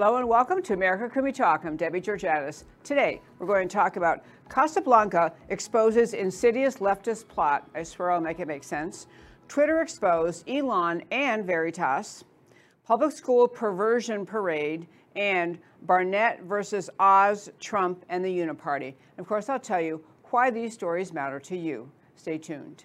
Hello and welcome to America Can We Talk. I'm Debbie Georgatos. Today, we're going to talk about Casablanca exposes insidious leftist plot. I swear I'll make it make sense. Twitter exposed Elon and Veritas, public school perversion parade, and Barnette versus Oz, Trump, and the Uniparty. And of course, I'll tell you why these stories matter to you. Stay tuned.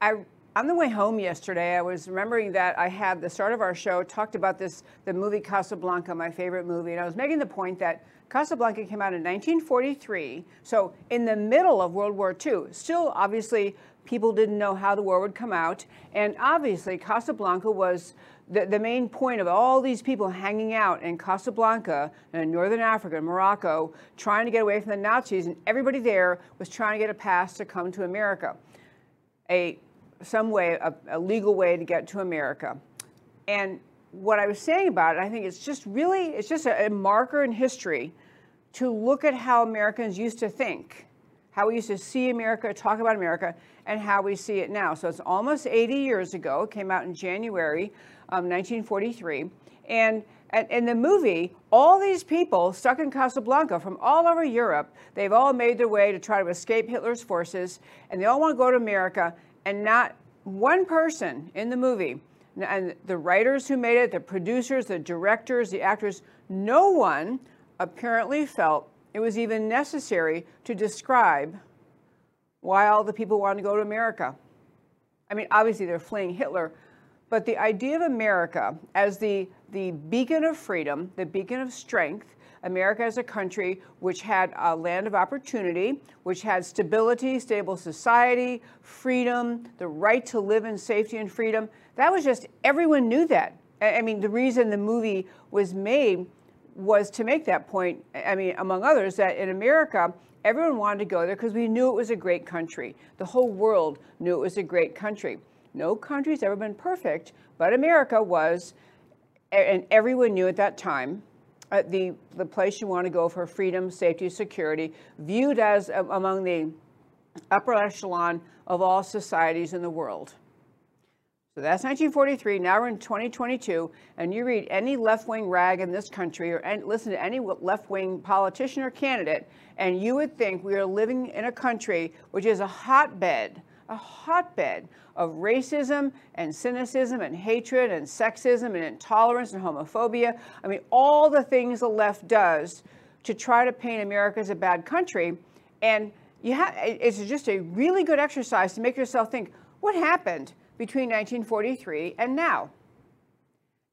I on the way home yesterday, I was remembering that I had the start of our show talked about this the movie Casablanca, my favorite movie, and I was making the point that Casablanca came out in 1943, so in the middle of World War II. Still, obviously, people didn't know how the war would come out, and obviously, Casablanca was the, the main point of all these people hanging out in Casablanca in northern Africa, Morocco, trying to get away from the Nazis, and everybody there was trying to get a pass to come to America. A some way, a, a legal way to get to America. And what I was saying about it, I think it's just really, it's just a, a marker in history to look at how Americans used to think, how we used to see America, talk about America, and how we see it now. So it's almost 80 years ago. It came out in January um, 1943. And in the movie, all these people stuck in Casablanca from all over Europe, they've all made their way to try to escape Hitler's forces, and they all want to go to America and not one person in the movie, and the writers who made it, the producers, the directors, the actors, no one apparently felt it was even necessary to describe why all the people wanted to go to America. I mean, obviously they're fleeing Hitler, but the idea of America as the, the beacon of freedom, the beacon of strength, America as a country which had a land of opportunity, which had stability, stable society, freedom, the right to live in safety and freedom. That was just, everyone knew that. I mean, the reason the movie was made was to make that point. I mean, among others, that in America, everyone wanted to go there because we knew it was a great country. The whole world knew it was a great country. No country's ever been perfect, but America was, and everyone knew at that time uh, the, the place you want to go for freedom, safety, security, viewed as uh, among the upper echelon of all societies in the world. So that's 1943. Now we're in 2022, and you read any left wing rag in this country or any, listen to any left wing politician or candidate, and you would think we are living in a country which is a hotbed a hotbed of racism and cynicism and hatred and sexism and intolerance and homophobia. I mean, all the things the left does to try to paint America as a bad country. And you have, it's just a really good exercise to make yourself think, what happened between 1943 and now?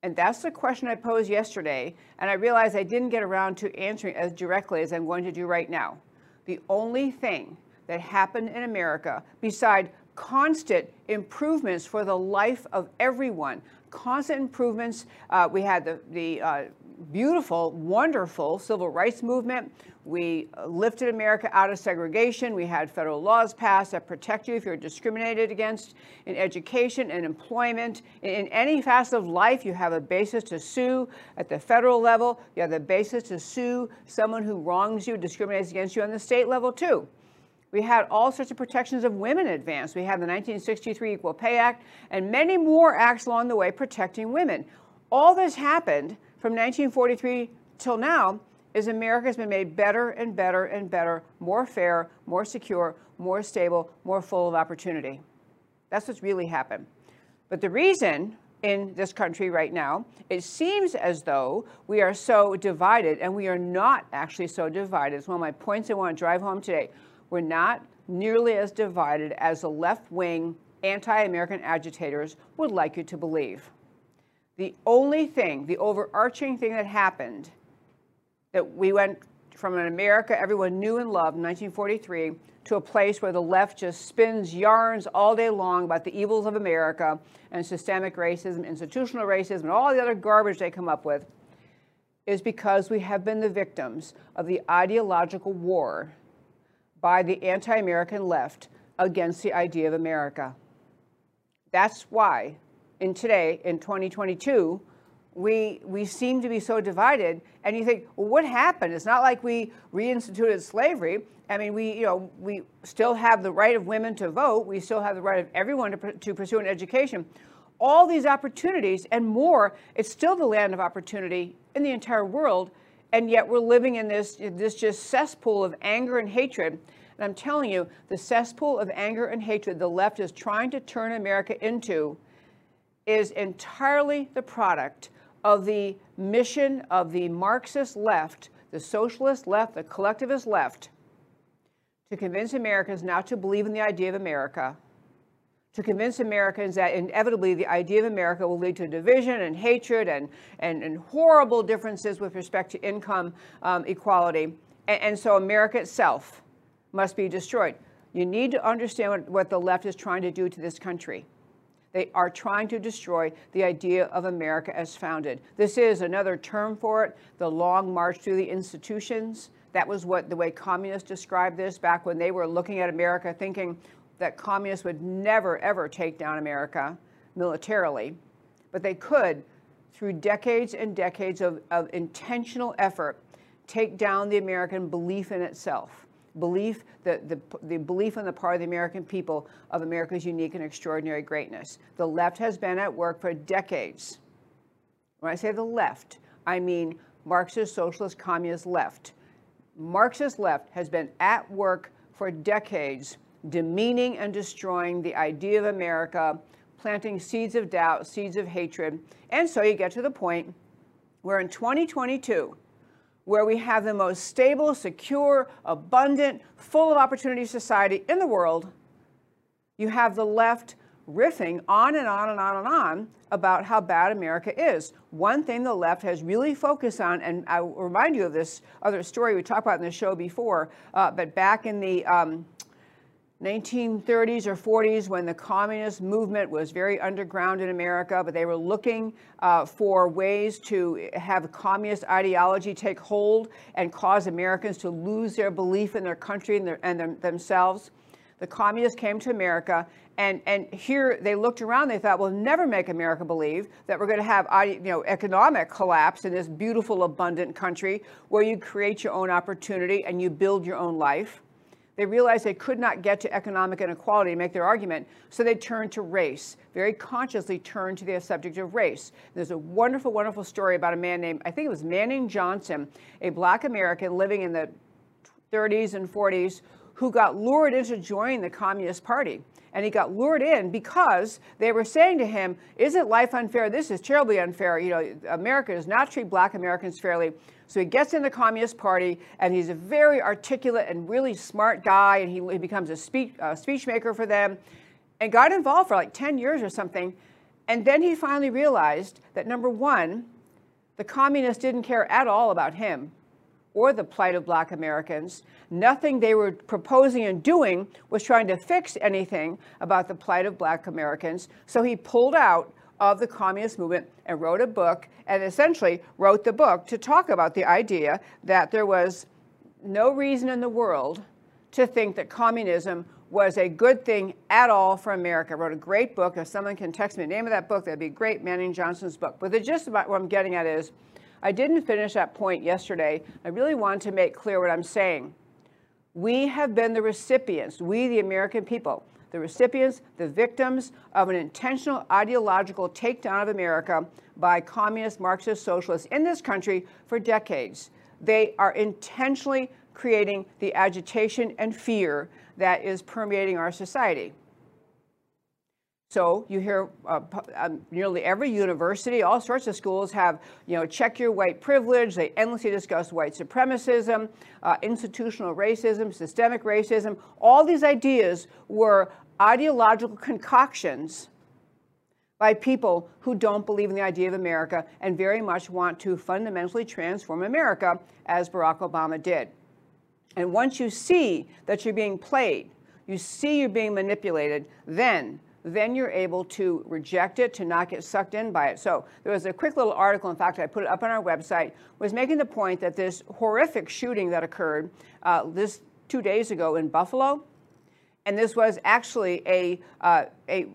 And that's the question I posed yesterday, and I realized I didn't get around to answering as directly as I'm going to do right now. The only thing that happened in America beside constant improvements for the life of everyone. Constant improvements. Uh, we had the, the uh, beautiful, wonderful civil rights movement. We lifted America out of segregation. We had federal laws passed that protect you if you're discriminated against in education and employment. In, in any facet of life, you have a basis to sue at the federal level. You have the basis to sue someone who wrongs you, discriminates against you on the state level, too. We had all sorts of protections of women advanced. We had the 1963 Equal Pay Act and many more acts along the way protecting women. All this happened from 1943 till now is America has been made better and better and better, more fair, more secure, more stable, more full of opportunity. That's what's really happened. But the reason in this country right now, it seems as though we are so divided, and we are not actually so divided. It's one of my points I want to drive home today. We're not nearly as divided as the left wing anti American agitators would like you to believe. The only thing, the overarching thing that happened that we went from an America everyone knew and loved in 1943 to a place where the left just spins yarns all day long about the evils of America and systemic racism, institutional racism, and all the other garbage they come up with, is because we have been the victims of the ideological war by the anti American left against the idea of America. That's why, in today, in 2022, we, we seem to be so divided. And you think, well, what happened? It's not like we reinstituted slavery. I mean, we, you know, we still have the right of women to vote. We still have the right of everyone to, to pursue an education. All these opportunities and more, it's still the land of opportunity in the entire world. And yet we're living in this, this just cesspool of anger and hatred. And I'm telling you, the cesspool of anger and hatred the left is trying to turn America into is entirely the product of the mission of the Marxist left, the socialist left, the collectivist left, to convince Americans not to believe in the idea of America, to convince Americans that inevitably the idea of America will lead to division and hatred and, and, and horrible differences with respect to income um, equality. And, and, so America itself must be destroyed. You need to understand what, what the left is trying to do to this country. They are trying to destroy the idea of America as founded. This is another term for it, the long march through the institutions. That was what the way communists described this back when they were looking at America thinking that communists would never, ever take down America militarily. But they could, through decades and decades of, of intentional effort, take down the American belief in itself belief, the, the, the belief on the part of the American people of America's unique and extraordinary greatness. The left has been at work for decades. When I say the left, I mean Marxist, socialist, communist left. Marxist left has been at work for decades, demeaning and destroying the idea of America, planting seeds of doubt, seeds of hatred. And so you get to the point where in 2022, where we have the most stable, secure, abundant, full of opportunity society in the world, you have the left riffing on and on and on and on about how bad America is. One thing the left has really focused on, and I will remind you of this other story we talked about in the show before, uh, but back in the um, 1930s or 40s when the communist movement was very underground in America, but they were looking uh, for ways to have communist ideology take hold and cause Americans to lose their belief in their country and, their, and their, themselves. The communists came to America, and, and here they looked around. They thought, we'll never make America believe that we're going to have you know, economic collapse in this beautiful, abundant country where you create your own opportunity and you build your own life. They realized they could not get to economic inequality to make their argument, so they turned to race, very consciously turned to the subject of race. There's a wonderful, wonderful story about a man named, I think it was Manning Johnson, a black American living in the 30s and 40s, who got lured into joining the Communist Party. And he got lured in because they were saying to him, Isn't life unfair? This is terribly unfair. You know, America does not treat black Americans fairly. So he gets in the Communist Party, and he's a very articulate and really smart guy, and he, he becomes a speech, uh, speech maker for them, and got involved for like 10 years or something. And then he finally realized that number one, the communists didn't care at all about him or the plight of black Americans. Nothing they were proposing and doing was trying to fix anything about the plight of black Americans. So he pulled out of the communist movement and wrote a book and essentially wrote the book to talk about the idea that there was no reason in the world to think that communism was a good thing at all for America. I Wrote a great book. If someone can text me the name of that book, that'd be great. Manning Johnson's book. But the gist about what I'm getting at is, I didn't finish that point yesterday. I really wanted to make clear what I'm saying. We have been the recipients, we the American people, the recipients, the victims of an intentional ideological takedown of America by communist Marxist socialists in this country for decades. They are intentionally creating the agitation and fear that is permeating our society. So you hear uh, um, nearly every university, all sorts of schools have, you know, check your white privilege. They endlessly discuss white supremacism, uh, institutional racism, systemic racism. All these ideas were ideological concoctions by people who don't believe in the idea of America and very much want to fundamentally transform America, as Barack Obama did. And once you see that you're being played, you see you're being manipulated, then then you're able to reject it, to not get sucked in by it. So there was a quick little article, in fact, I put it up on our website, was making the point that this horrific shooting that occurred uh, this two days ago in Buffalo, and this was actually a, uh, a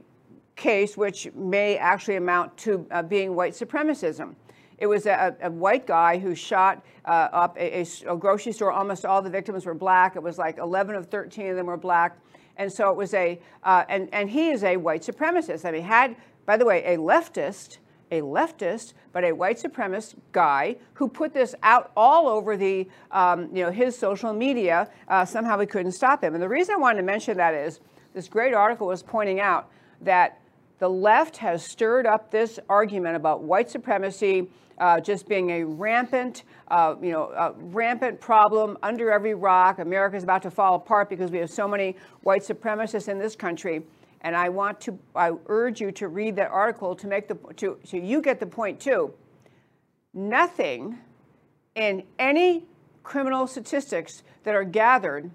case which may actually amount to uh, being white supremacism. It was a, a white guy who shot uh, up a, a, grocery store. Almost all the victims were black. It was like 11 of 13 of them were black. And so it was a, uh, and, and he is a white supremacist. I mean, had, by the way, a leftist, a leftist, but a white supremacist guy who put this out all over the, um, you know, his social media. Uh, somehow we couldn't stop him. And the reason I wanted to mention that is this great article was pointing out that the left has stirred up this argument about white supremacy uh, just being a rampant, uh, you know, uh, rampant problem under every rock. America is about to fall apart because we have so many white supremacists in this country. And I want to, I urge you to read that article to make the, to, so you get the point too. Nothing in any criminal statistics that are gathered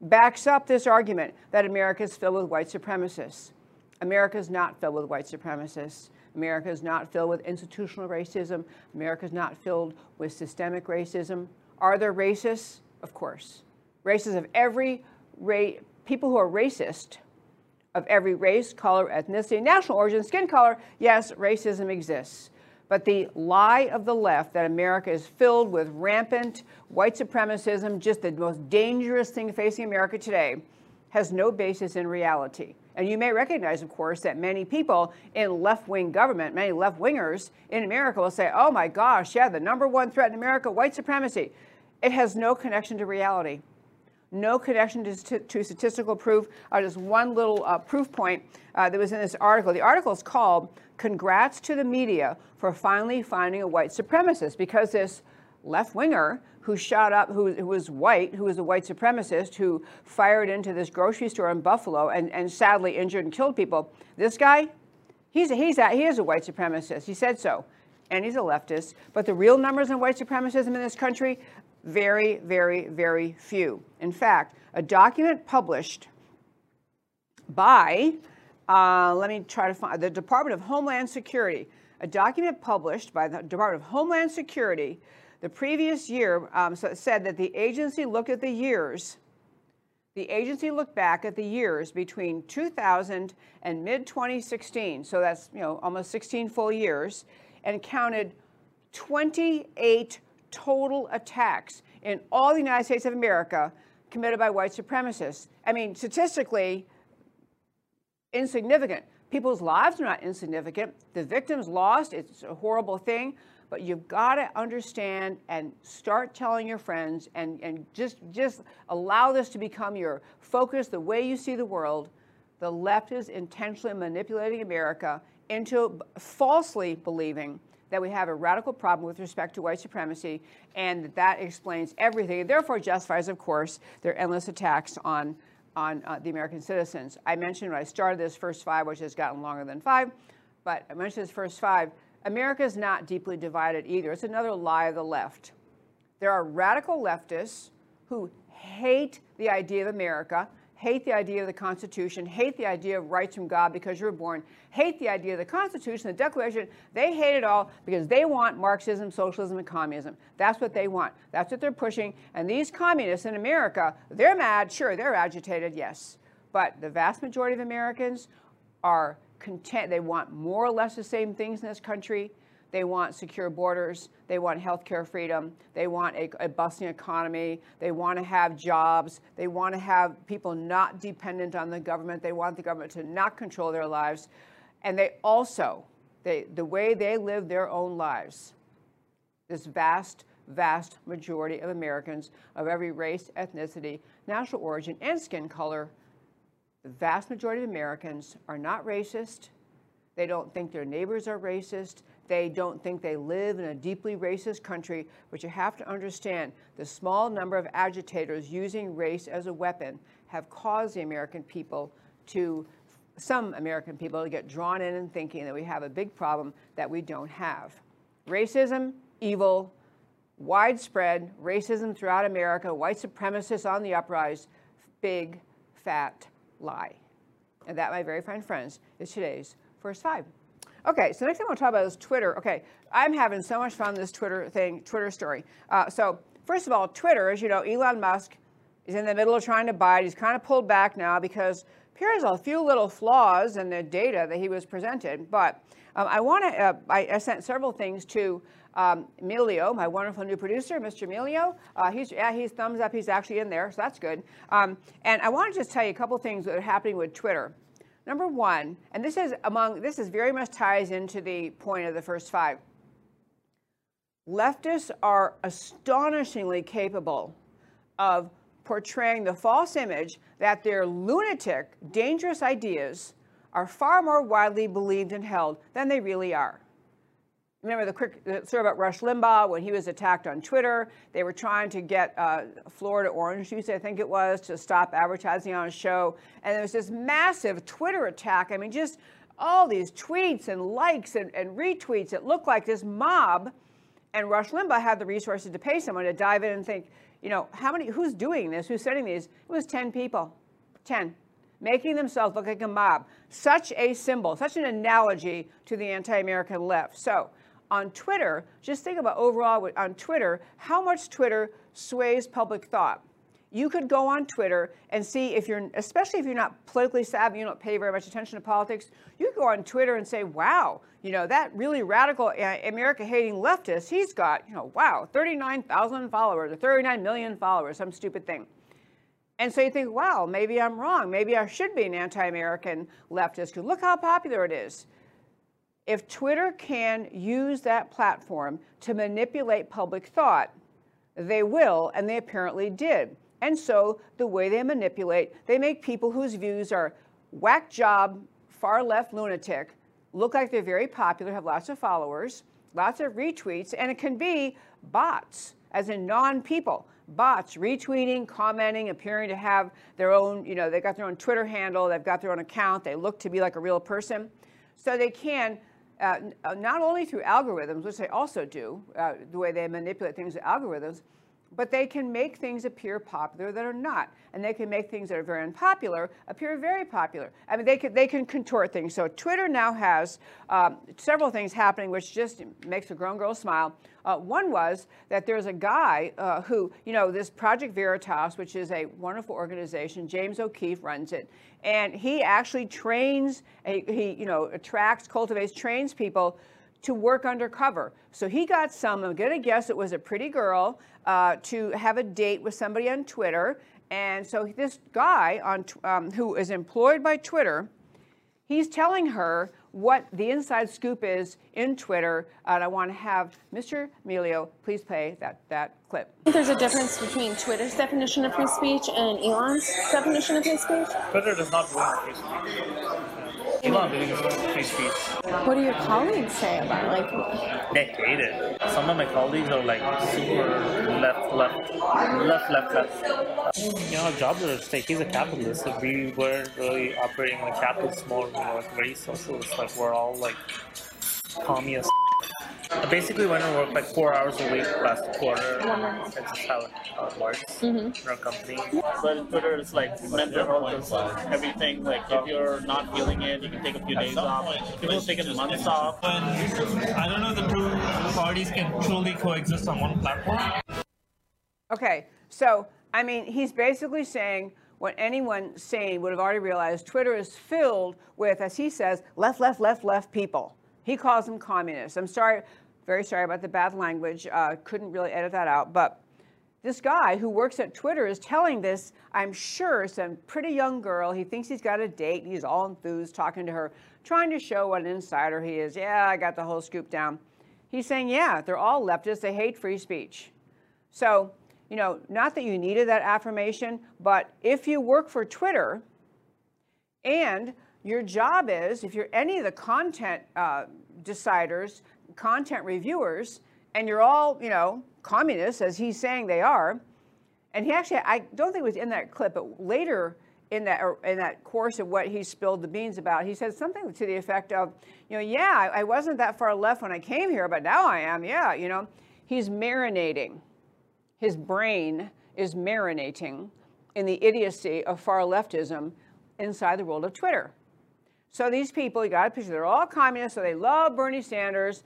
backs up this argument that America is filled with white supremacists. America is not filled with white supremacists. America is not filled with institutional racism. America is not filled with systemic racism. Are there racists? Of course. Racists of every race, people who are racist of every race, color, ethnicity, national origin, skin color, yes, racism exists. But the lie of the left that America is filled with rampant white supremacism, just the most dangerous thing facing America today, has no basis in reality. And you may recognize, of course, that many people in left wing government, many left wingers in America will say, oh my gosh, yeah, the number one threat in America, white supremacy. It has no connection to reality, no connection to, to statistical proof. Uh, just one little uh, proof point uh, that was in this article. The article is called Congrats to the Media for Finally Finding a White Supremacist, because this left winger who shot up, who, who, was white, who was a white supremacist, who fired into this grocery store in Buffalo and, and sadly injured and killed people. This guy, he's a, he's a, he is a white supremacist. He said so. And he's a leftist. But the real numbers on white supremacism in this country, very, very, very few. In fact, a document published by, uh, let me try to find, the Department of Homeland Security, a document published by the Department of Homeland Security the previous year um, so said that the agency looked at the years, the agency looked back at the years between 2000 and mid 2016, so that's you know almost 16 full years, and counted 28 total attacks in all the United States of America committed by white supremacists. I mean, statistically, insignificant. People's lives are not insignificant. The victims lost, it's a horrible thing. But you've got to understand and start telling your friends and, and just, just allow this to become your focus, the way you see the world. The left is intentionally manipulating America into falsely believing that we have a radical problem with respect to white supremacy, and that, that explains everything, and therefore justifies, of course, their endless attacks on, on uh, the American citizens. I mentioned when I started this first five, which has gotten longer than five, but I mentioned this first five. America is not deeply divided either. It's another lie of the left. There are radical leftists who hate the idea of America, hate the idea of the Constitution, hate the idea of rights from God because you're born, hate the idea of the Constitution, the Declaration. They hate it all because they want Marxism, socialism, and communism. That's what they want. That's what they're pushing. And these communists in America, they're mad. Sure, they're agitated, yes. But the vast majority of Americans are content, they want more or less the same things in this country. They want secure borders. They want healthcare freedom. They want a, a bustling economy. They want to have jobs. They want to have people not dependent on the government. They want the government to not control their lives. And they also, they, the way they live their own lives, this vast, vast majority of Americans of every race, ethnicity, national origin, and skin color the vast majority of Americans are not racist. They don't think their neighbors are racist. They don't think they live in a deeply racist country. But you have to understand the small number of agitators using race as a weapon have caused the American people to some American people to get drawn in and thinking that we have a big problem that we don't have. Racism, evil, widespread racism throughout America, white supremacists on the uprise, big, fat lie. And that, my very fine friends, is today's first five. Okay, so the next thing I want to talk about is Twitter. Okay, I'm having so much fun this Twitter thing, Twitter story. Uh, so first of all, Twitter, as you know, Elon Musk is in the middle of trying to buy it. He's kind of pulled back now because appears a few little flaws in the data that he was presented. But um, I want to, uh, I, I, sent several things to um, Emilio, my wonderful new producer, Mr. Emilio. Uh, he's, yeah, he's thumbs up. He's actually in there, so that's good. Um, and I want to just tell you a couple things that are happening with Twitter. Number one, and this is among, this is very much ties into the point of the first five. Leftists are astonishingly capable of portraying the false image that their lunatic, dangerous ideas are far more widely believed and held than they really are. Remember the quick story about Rush Limbaugh when he was attacked on Twitter? They were trying to get uh, Florida orange juice, I think it was, to stop advertising on a show. And there was this massive Twitter attack. I mean, just all these tweets and likes and, and retweets. It looked like this mob. And Rush Limbaugh had the resources to pay someone to dive in and think, you know, how many, who's doing this? Who's sending these? It was 10 people, 10, making themselves look like a mob. Such a symbol, such an analogy to the anti-American left. So on Twitter, just think about overall on Twitter, how much Twitter sways public thought. You could go on Twitter and see if you're, especially if you're not politically savvy, you don't pay very much attention to politics, you go on Twitter and say, wow, you know, that really radical uh, America hating leftist, he's got, you know, wow, 39,000 followers or 39 million followers, some stupid thing. And so you think, wow, maybe I'm wrong. Maybe I should be an anti American leftist look how popular it is. If Twitter can use that platform to manipulate public thought, they will, and they apparently did. And so the way they manipulate, they make people whose views are whack job, far left lunatic look like they're very popular, have lots of followers, lots of retweets, and it can be bots, as in non people. Bots retweeting, commenting, appearing to have their own, you know, they've got their own Twitter handle, they've got their own account, they look to be like a real person. So they can, uh, not only through algorithms, which they also do, uh, the way they manipulate things with algorithms, but they can make things appear popular that are not. And they can make things that are very unpopular appear very popular. I mean, they can, they can contort things. So Twitter now has um, several things happening which just makes a grown girl smile. Uh, one was that there's a guy uh, who, you know, this Project Veritas, which is a wonderful organization, James O'Keefe runs it, and he actually trains, he, you know, attracts, cultivates, trains people to work undercover. So he got some, I'm going to guess it was a pretty girl, uh, to have a date with somebody on Twitter. And so this guy on, um, who is employed by Twitter, he's telling her what the inside scoop is in Twitter. And I want to have Mr. Emilio please play that, that clip. There's a difference between Twitter's definition of free speech and Elon's definition of free speech? Twitter does not want free speech. Elon doing is free speech. What do your colleagues say about it? Like, they hate it. Some of my colleagues are like super left, left, left, left, left. You know, jobs are at stake. He's a capitalist. If we weren't really operating like capitalist we were like very socialist. Like we're all like communist. I basically went and worked like four hours a week last quarter. That's just how it, how it works mm-hmm. in our company. But Twitter is like mental health is everything. Like if you're not feeling it, you can take a few days off. People have taken months off. I don't know the two parties can truly coexist on one platform. Okay, so I mean, he's basically saying what anyone sane would have already realized Twitter is filled with, as he says, left, left, left, left people. He calls them communists. I'm sorry, very sorry about the bad language. Uh, couldn't really edit that out. But this guy who works at Twitter is telling this, I'm sure, some pretty young girl. He thinks he's got a date. He's all enthused talking to her, trying to show what an insider he is. Yeah, I got the whole scoop down. He's saying, yeah, they're all leftists. They hate free speech. So, you know, not that you needed that affirmation, but if you work for Twitter and your job is, if you're any of the content uh, deciders, content reviewers, and you're all, you know, communists, as he's saying they are, and he actually, I don't think it was in that clip, but later in that in that course of what he spilled the beans about, he said something to the effect of, you know, yeah, I, I wasn't that far left when I came here, but now I am. Yeah, you know, he's marinating. His brain is marinating in the idiocy of far leftism inside the world of Twitter. So these people, you got to picture, they're all communists, so they love Bernie Sanders.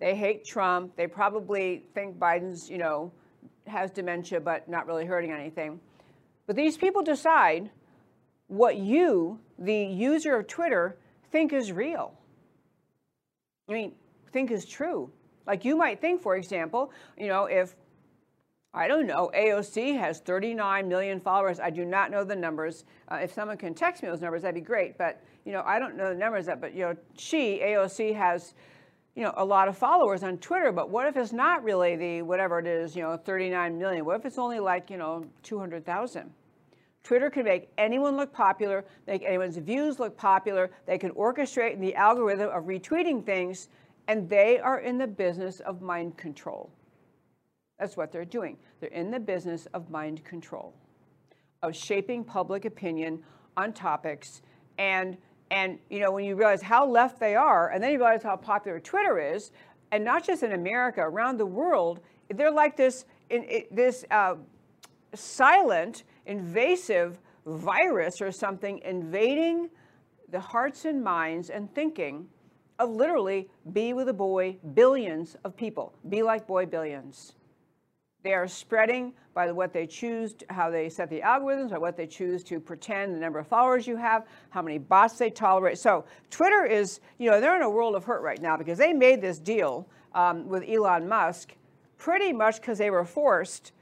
They hate Trump. They probably think Biden's, you know, has dementia, but not really hurting anything. But these people decide what you, the user of Twitter, think is real. I mean, think is true. Like you might think, for example, you know, if I don't know, AOC has 39 million followers. I do not know the numbers. Uh, if someone can text me those numbers, that'd be great. But you know, I don't know the numbers that. But you know, she AOC has, you know, a lot of followers on Twitter. But what if it's not really the whatever it is, you know, 39 million? What if it's only like you know 200,000? Twitter can make anyone look popular, make anyone's views look popular. They can orchestrate the algorithm of retweeting things, and they are in the business of mind control. That's what they're doing. They're in the business of mind control, of shaping public opinion on topics. And, and you know, when you realize how left they are, and then you realize how popular Twitter is, and not just in America, around the world, they're like this, in, this uh, silent, invasive virus or something invading the hearts and minds and thinking of literally be with a boy billions of people. Be like boy billions. They are spreading by what they choose, how they set the algorithms, by what they choose to pretend, the number of followers you have, how many bots they tolerate. So Twitter is, you know, they're in a world of hurt right now because they made this deal um, with Elon Musk pretty much because they were forced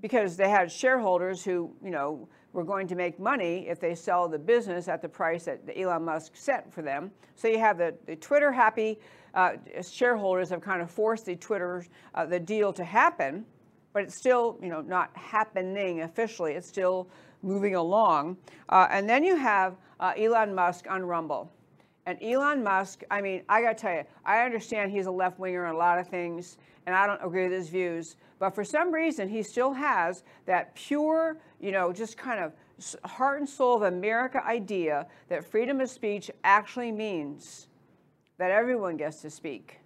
because they had shareholders who, you know, were going to make money if they sell the business at the price that Elon Musk set for them. So you have the, the Twitter happy uh, shareholders have kind of forced the Twitter, uh, the deal to happen but it's still, you know, not happening officially. It's still moving along. Uh, and then you have uh, Elon Musk on Rumble. And Elon Musk, I mean, I got to tell you, I understand he's a left winger on a lot of things, and I don't agree with his views. But for some reason, he still has that pure, you know, just kind of heart and soul of America idea that freedom of speech actually means that everyone gets to speak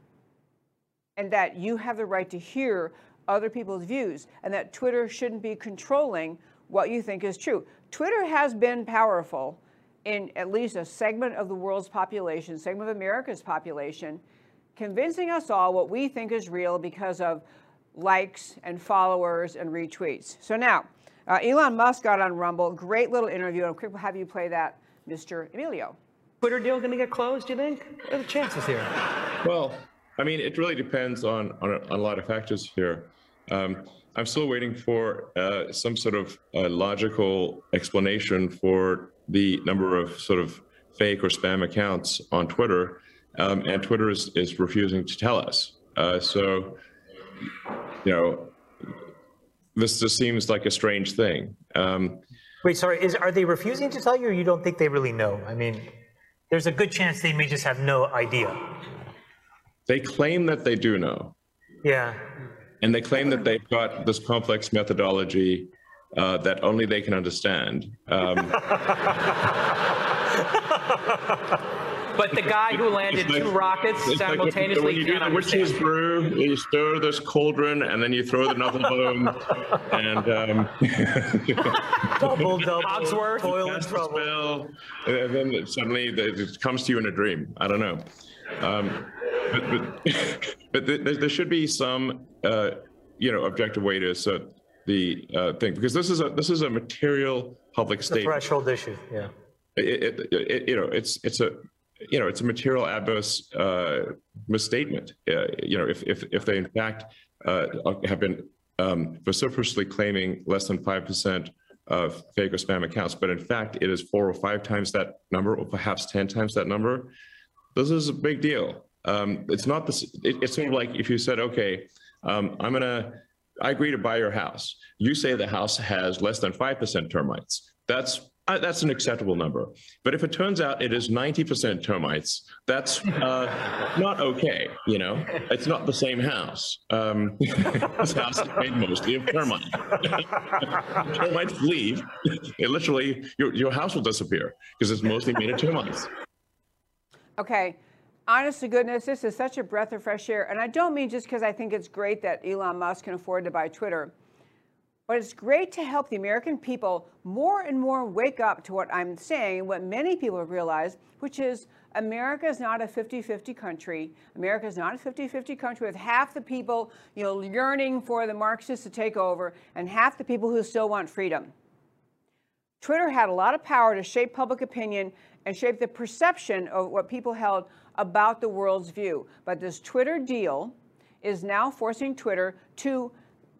and that you have the right to hear other people's views and that Twitter shouldn't be controlling what you think is true. Twitter has been powerful in at least a segment of the world's population, segment of America's population, convincing us all what we think is real because of likes and followers and retweets. So now, uh, Elon Musk got on Rumble. Great little interview. I'm quick have you play that, Mr. Emilio. Twitter deal going to get closed? Do you think? What are the chances here? Well, I mean, it really depends on on a, on a lot of factors here. Um, I'm still waiting for uh, some sort of uh, logical explanation for the number of sort of fake or spam accounts on Twitter, um, and Twitter is, is refusing to tell us. Uh, so, you know, this just seems like a strange thing. Um, Wait, sorry, is are they refusing to tell you, or you don't think they really know? I mean, there's a good chance they may just have no idea. They claim that they do know. Yeah. And they claim that they've got this complex methodology uh, that only they can understand. Um, but the guy who landed two rockets simultaneously. Like when you do the witch's brew, you stir this cauldron and then you throw the knuckle boom and um, double double Cogsworth, toil and trouble. Spell, and then suddenly it comes to you in a dream. I don't know. Um, but, but, but there, there, should be some, uh, you know, objective way to assert the uh, thing because this is a this is a material public statement. threshold issue, yeah. It, it, it, you know, it's it's a you know it's a material adverse uh, misstatement. Uh, you know, if if if they in fact uh, have been um, vociferously claiming less than five percent of fake or spam accounts, but in fact it is four or five times that number, or perhaps ten times that number. This is a big deal. Um, it's not this. It, it's sort of like if you said, okay, um, I'm gonna, I agree to buy your house. You say the house has less than five percent termites. That's uh, that's an acceptable number. But if it turns out it is 90% termites, that's uh, not okay. You know, it's not the same house. Um, this house is made mostly of termites. termites leave. It literally, your, your house will disappear because it's mostly made of termites. Okay. Honest to goodness, this is such a breath of fresh air. And I don't mean just because I think it's great that Elon Musk can afford to buy Twitter. But it's great to help the American people more and more wake up to what I'm saying, what many people realize, which is America is not a 50-50 country. America is not a 50-50 country with half the people, you know, yearning for the Marxists to take over and half the people who still want freedom. Twitter had a lot of power to shape public opinion and shape the perception of what people held about the world's view. But this Twitter deal is now forcing Twitter to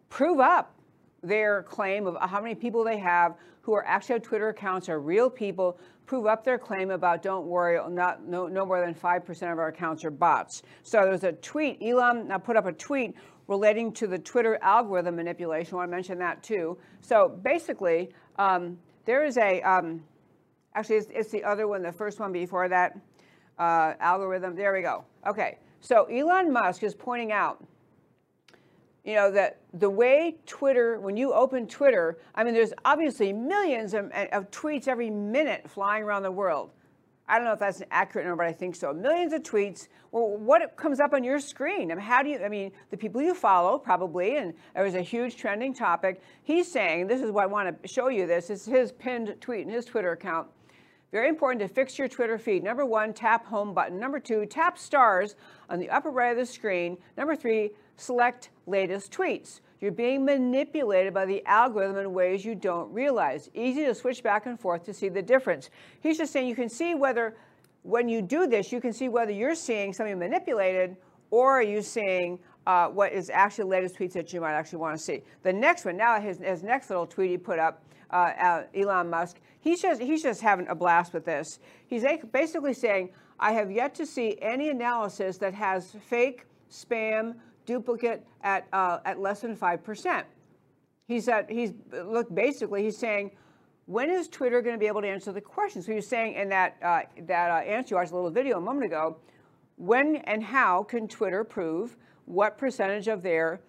prove up their claim of how many people they have who are actually have Twitter accounts are real people, prove up their claim about don't worry, not no, no more than 5% of our accounts are bots. So there's a tweet, Elon now put up a tweet relating to the Twitter algorithm manipulation. I want to mention that too. So basically, um, there is a, um, actually it's, it's, the other one, the first one before that, uh, algorithm, there we go. Okay, so Elon Musk is pointing out you know, that the way Twitter, when you open Twitter, I mean, there's obviously millions of, of, tweets every minute flying around the world. I don't know if that's an accurate number, but I think so. Millions of tweets. Well, what comes up on your screen? I mean, how do you, I mean, the people you follow probably, and there was a huge trending topic. He's saying, this is why I want to show you this, it's his pinned tweet in his Twitter account. Very important to fix your Twitter feed. Number one, tap home button. Number two, tap stars on the upper right of the screen. Number three, select latest tweets. You're being manipulated by the algorithm in ways you don't realize. Easy to switch back and forth to see the difference. He's just saying you can see whether, when you do this, you can see whether you're seeing something manipulated or are you seeing uh, what is actually the latest tweets that you might actually want to see. The next one, now his, his next little tweet he put up, uh, uh, Elon Musk, he's just, he's just having a blast with this. He's basically saying, I have yet to see any analysis that has fake, spam, duplicate at, uh, at less than 5%. He's at, he's, look, basically he's saying, when is Twitter going to be able to answer the question? So he's saying in that, uh, that uh, answer, you watched a little video a moment ago, when and how can Twitter prove what percentage of their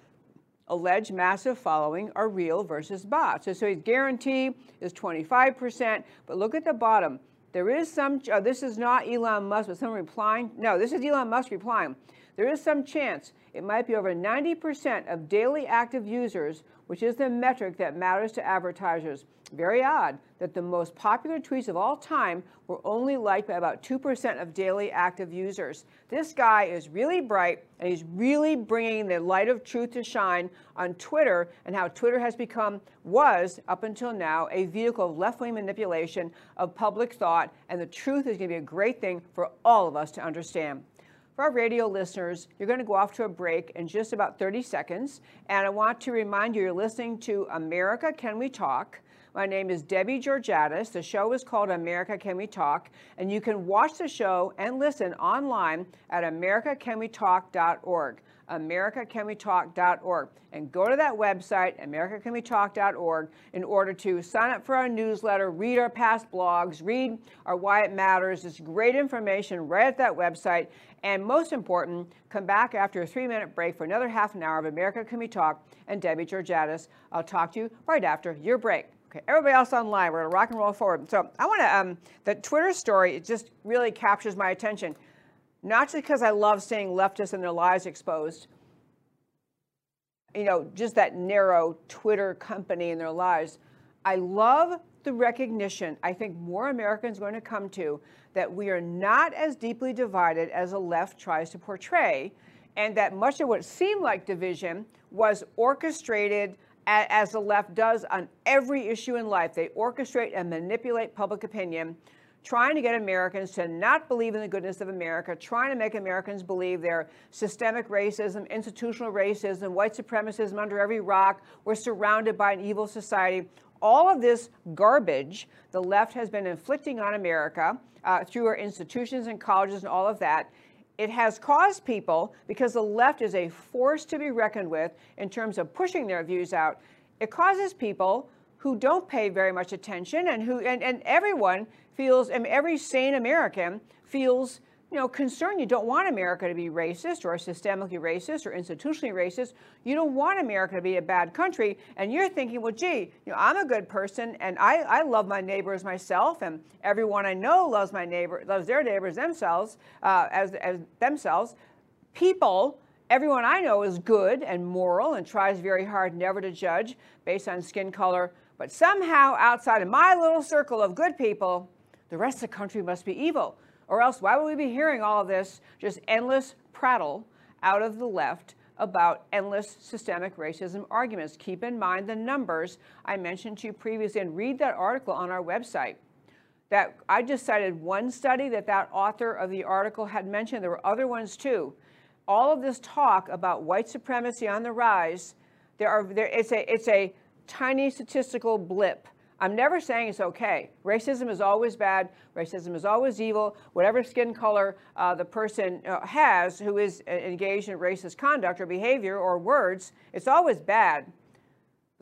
alleged massive following are real versus bots? So, so his guarantee is 25%, but look at the bottom. There is some, uh, this is not Elon Musk, but someone replying. No, this is Elon Musk replying. There is some chance it might be over 90% of daily active users, which is the metric that matters to advertisers. Very odd that the most popular tweets of all time were only liked by about 2% of daily active users. This guy is really bright and he's really bringing the light of truth to shine on Twitter and how Twitter has become, was up until now, a vehicle of left wing manipulation of public thought. And the truth is going to be a great thing for all of us to understand. For our radio listeners, you're going to go off to a break in just about 30 seconds. And I want to remind you, you're listening to America Can We Talk? My name is Debbie Georgatos. The show is called America Can We Talk? And you can watch the show and listen online at americacanwetalk.org americacanwetalk.org. And go to that website, americacanwetalk.org, in order to sign up for our newsletter, read our past blogs, read our Why It Matters. It's great information right at that website. And most important, come back after a three minute break for another half an hour of America Can We Talk and Debbie Georgatos. I'll talk to you right after your break. Okay, everybody else online, we're gonna rock and roll forward. So I wanna, um, the Twitter story, it just really captures my attention. Not just because I love seeing leftists and their lies exposed, you know, just that narrow Twitter company and their lives. I love the recognition I think more Americans are going to come to that we are not as deeply divided as the left tries to portray, and that much of what seemed like division was orchestrated as the left does on every issue in life. They orchestrate and manipulate public opinion trying to get Americans to not believe in the goodness of America, trying to make Americans believe their systemic racism, institutional racism, white supremacism under every rock. We're surrounded by an evil society. All of this garbage the left has been inflicting on America uh, through our institutions and colleges and all of that. It has caused people, because the left is a force to be reckoned with in terms of pushing their views out, it causes people who don't pay very much attention and who and, and everyone feels and every sane American feels you know concerned you don't want America to be racist or systemically racist or institutionally racist. You don't want America to be a bad country. And you're thinking well gee you know I'm a good person and I, I love my neighbors myself and everyone I know loves my neighbor loves their neighbors themselves uh, as, as themselves. People everyone I know is good and moral and tries very hard never to judge based on skin color. But somehow outside of my little circle of good people the rest of the country must be evil or else, why would we be hearing all this just endless prattle out of the left about endless systemic racism arguments? Keep in mind the numbers I mentioned to you previously and read that article on our website. That I just cited one study that that author of the article had mentioned. There were other ones too. All of this talk about white supremacy on the rise, there are there it's a it's a tiny statistical blip I'm never saying it's okay. Racism is always bad. Racism is always evil. Whatever skin color uh, the person uh, has who is uh, engaged in racist conduct or behavior or words, it's always bad.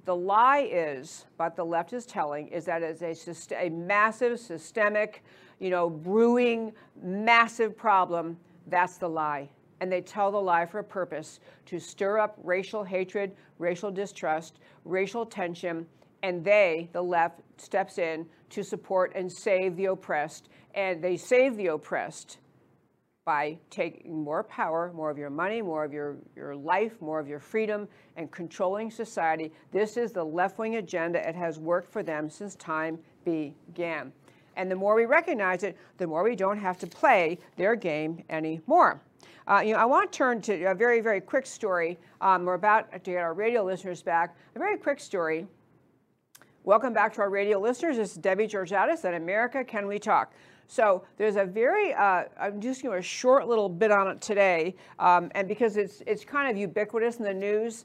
The lie is, what the left is telling, is that it's a, a massive, systemic, you know, brewing, massive problem. That's the lie. And they tell the lie for a purpose to stir up racial hatred, racial distrust, racial tension, and they, the left, steps in to support and save the oppressed. And they save the oppressed by taking more power, more of your money, more of your, your life, more of your freedom, and controlling society. This is the left wing agenda. It has worked for them since time began. And the more we recognize it, the more we don't have to play their game anymore. Uh, you know, I want to turn to a very, very quick story. Um, we're about to get our radio listeners back. A very quick story Welcome back to our radio listeners. This is Debbie Georgatos at America Can We Talk? So there's a very, uh, I'm just going to a short little bit on it today, um, and because it's it's kind of ubiquitous in the news,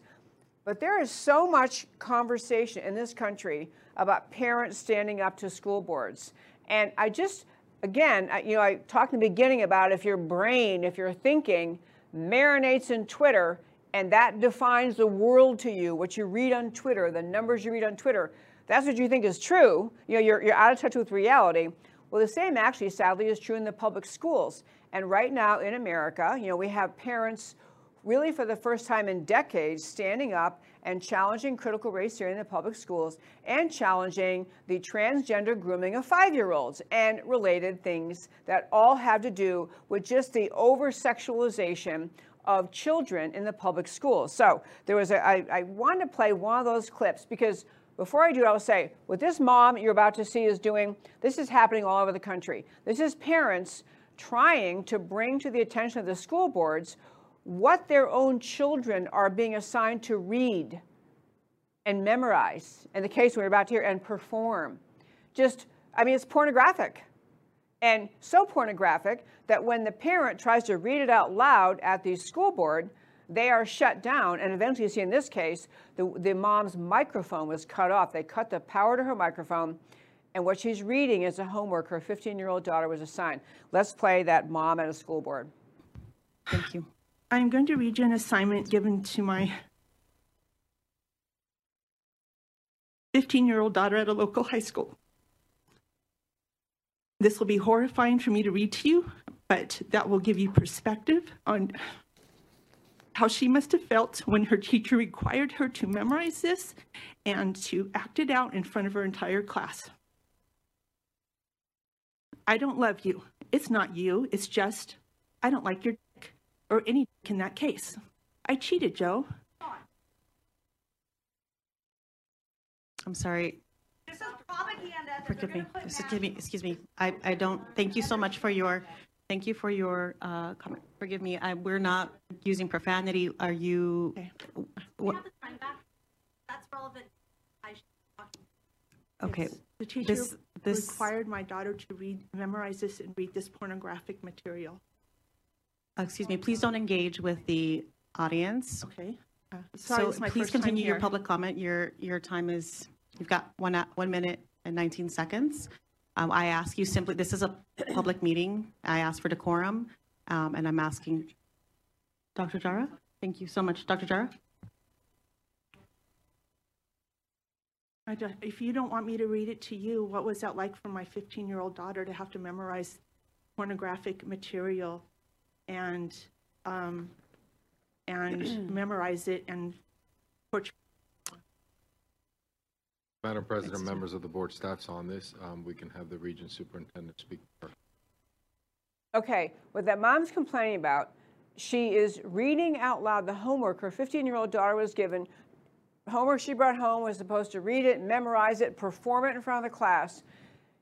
but there is so much conversation in this country about parents standing up to school boards, and I just, again, I, you know, I talked in the beginning about if your brain, if your thinking marinates in Twitter, and that defines the world to you, what you read on Twitter, the numbers you read on Twitter that's what you think is true, you know, you're, you're out of touch with reality. Well, the same actually, sadly, is true in the public schools. And right now in America, you know, we have parents really for the first time in decades standing up and challenging critical race theory in the public schools and challenging the transgender grooming of five-year-olds and related things that all have to do with just the over-sexualization of children in the public schools. So there was a, I, I wanted to play one of those clips because before I do, I'll say, what this mom you're about to see is doing, this is happening all over the country. This is parents trying to bring to the attention of the school boards what their own children are being assigned to read and memorize, in the case we're about to hear, and perform. Just, I mean, it's pornographic. And so pornographic that when the parent tries to read it out loud at the school board, they are shut down. And eventually, you see in this case, the, the mom's microphone was cut off. They cut the power to her microphone. And what she's reading is a homework her 15 year old daughter was assigned. Let's play that mom at a school board. Thank you. I'm going to read you an assignment given to my 15 year old daughter at a local high school. This will be horrifying for me to read to you, but that will give you perspective on how she must have felt when her teacher required her to memorize this and to act it out in front of her entire class. I don't love you. It's not you. It's just, I don't like your dick, or any dick in that case. I cheated, Joe. I'm sorry. This is propaganda. Forgive me. Excuse me. Excuse me. I, I don't, thank you so much for your Thank you for your uh, comment. Forgive me, I, we're not using profanity. Are you? Okay. what- have the time back. That's relevant. I should be talking. Okay, Yes. The teacher this, this, required my daughter to read, memorize this and read this pornographic material. uh, excuse me, please don't engage with the audience. Okay? Uh, Sorry, So it's my please first time continue your public comment. Your, your time is, you've got one, at- one minute and 19 seconds. Um, I ask you simply, this is a public meeting. I ask for decorum, um, and I'm asking, Dr. Jara? Thank you so much. Dr. Jara? I don't- if you don't want me to read it to you, what was that like for my 15-year-old daughter to have to memorize pornographic material and, um, and memorize it and portray Madam President, members of the board, staff's on this. Um, We can have the region superintendent speak. Okay, what that mom's complaining about, she is reading out loud the homework her 15 year old daughter was given. Homework she brought home was supposed to read it, memorize it, perform it in front of the class.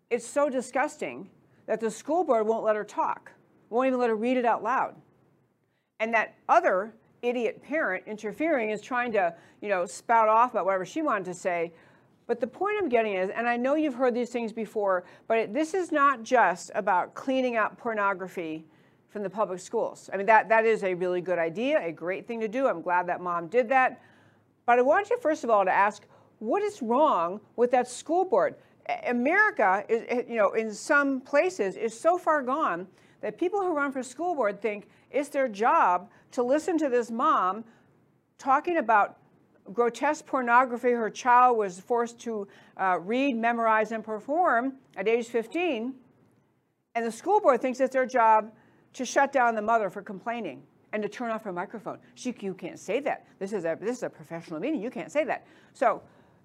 It's so disgusting that the school board won't let her talk, won't even let her read it out loud. And that other idiot parent interfering is trying to, you know, spout off about whatever she wanted to say. But the point I'm getting is, and I know you've heard these things before, but it, this is not just about cleaning out pornography from the public schools. I mean, that, that is a really good idea, a great thing to do. I'm glad that mom did that. But I want you, first of all, to ask what is wrong with that school board? America, is, eh, you know, in some places, is so far gone that people who run for school board think it's their job to listen to this mom talking about grotesque pornography her child was forced to uh, read, memorize, and perform at age 15. And the school board thinks it's their job to shut down the mother for complaining and to turn off her microphone. She, you can't say that. This is, a, this is a professional meeting. You can't say that. So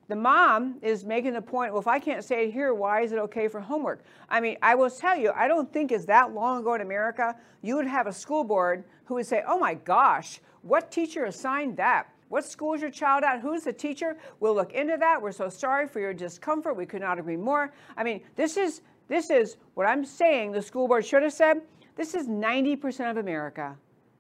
the mom is making the point well, if I can't say it here, why is it okay for homework? I mean, I will tell you, I don't think it's that long ago in America, you would have a school board who would say, oh my gosh, what teacher assigned that? What school is your child at? Who's the teacher? We'll look into that. We're so sorry for your discomfort. We could not agree more. I mean, this is this is what I'm saying the school board should have said. This is 90% of America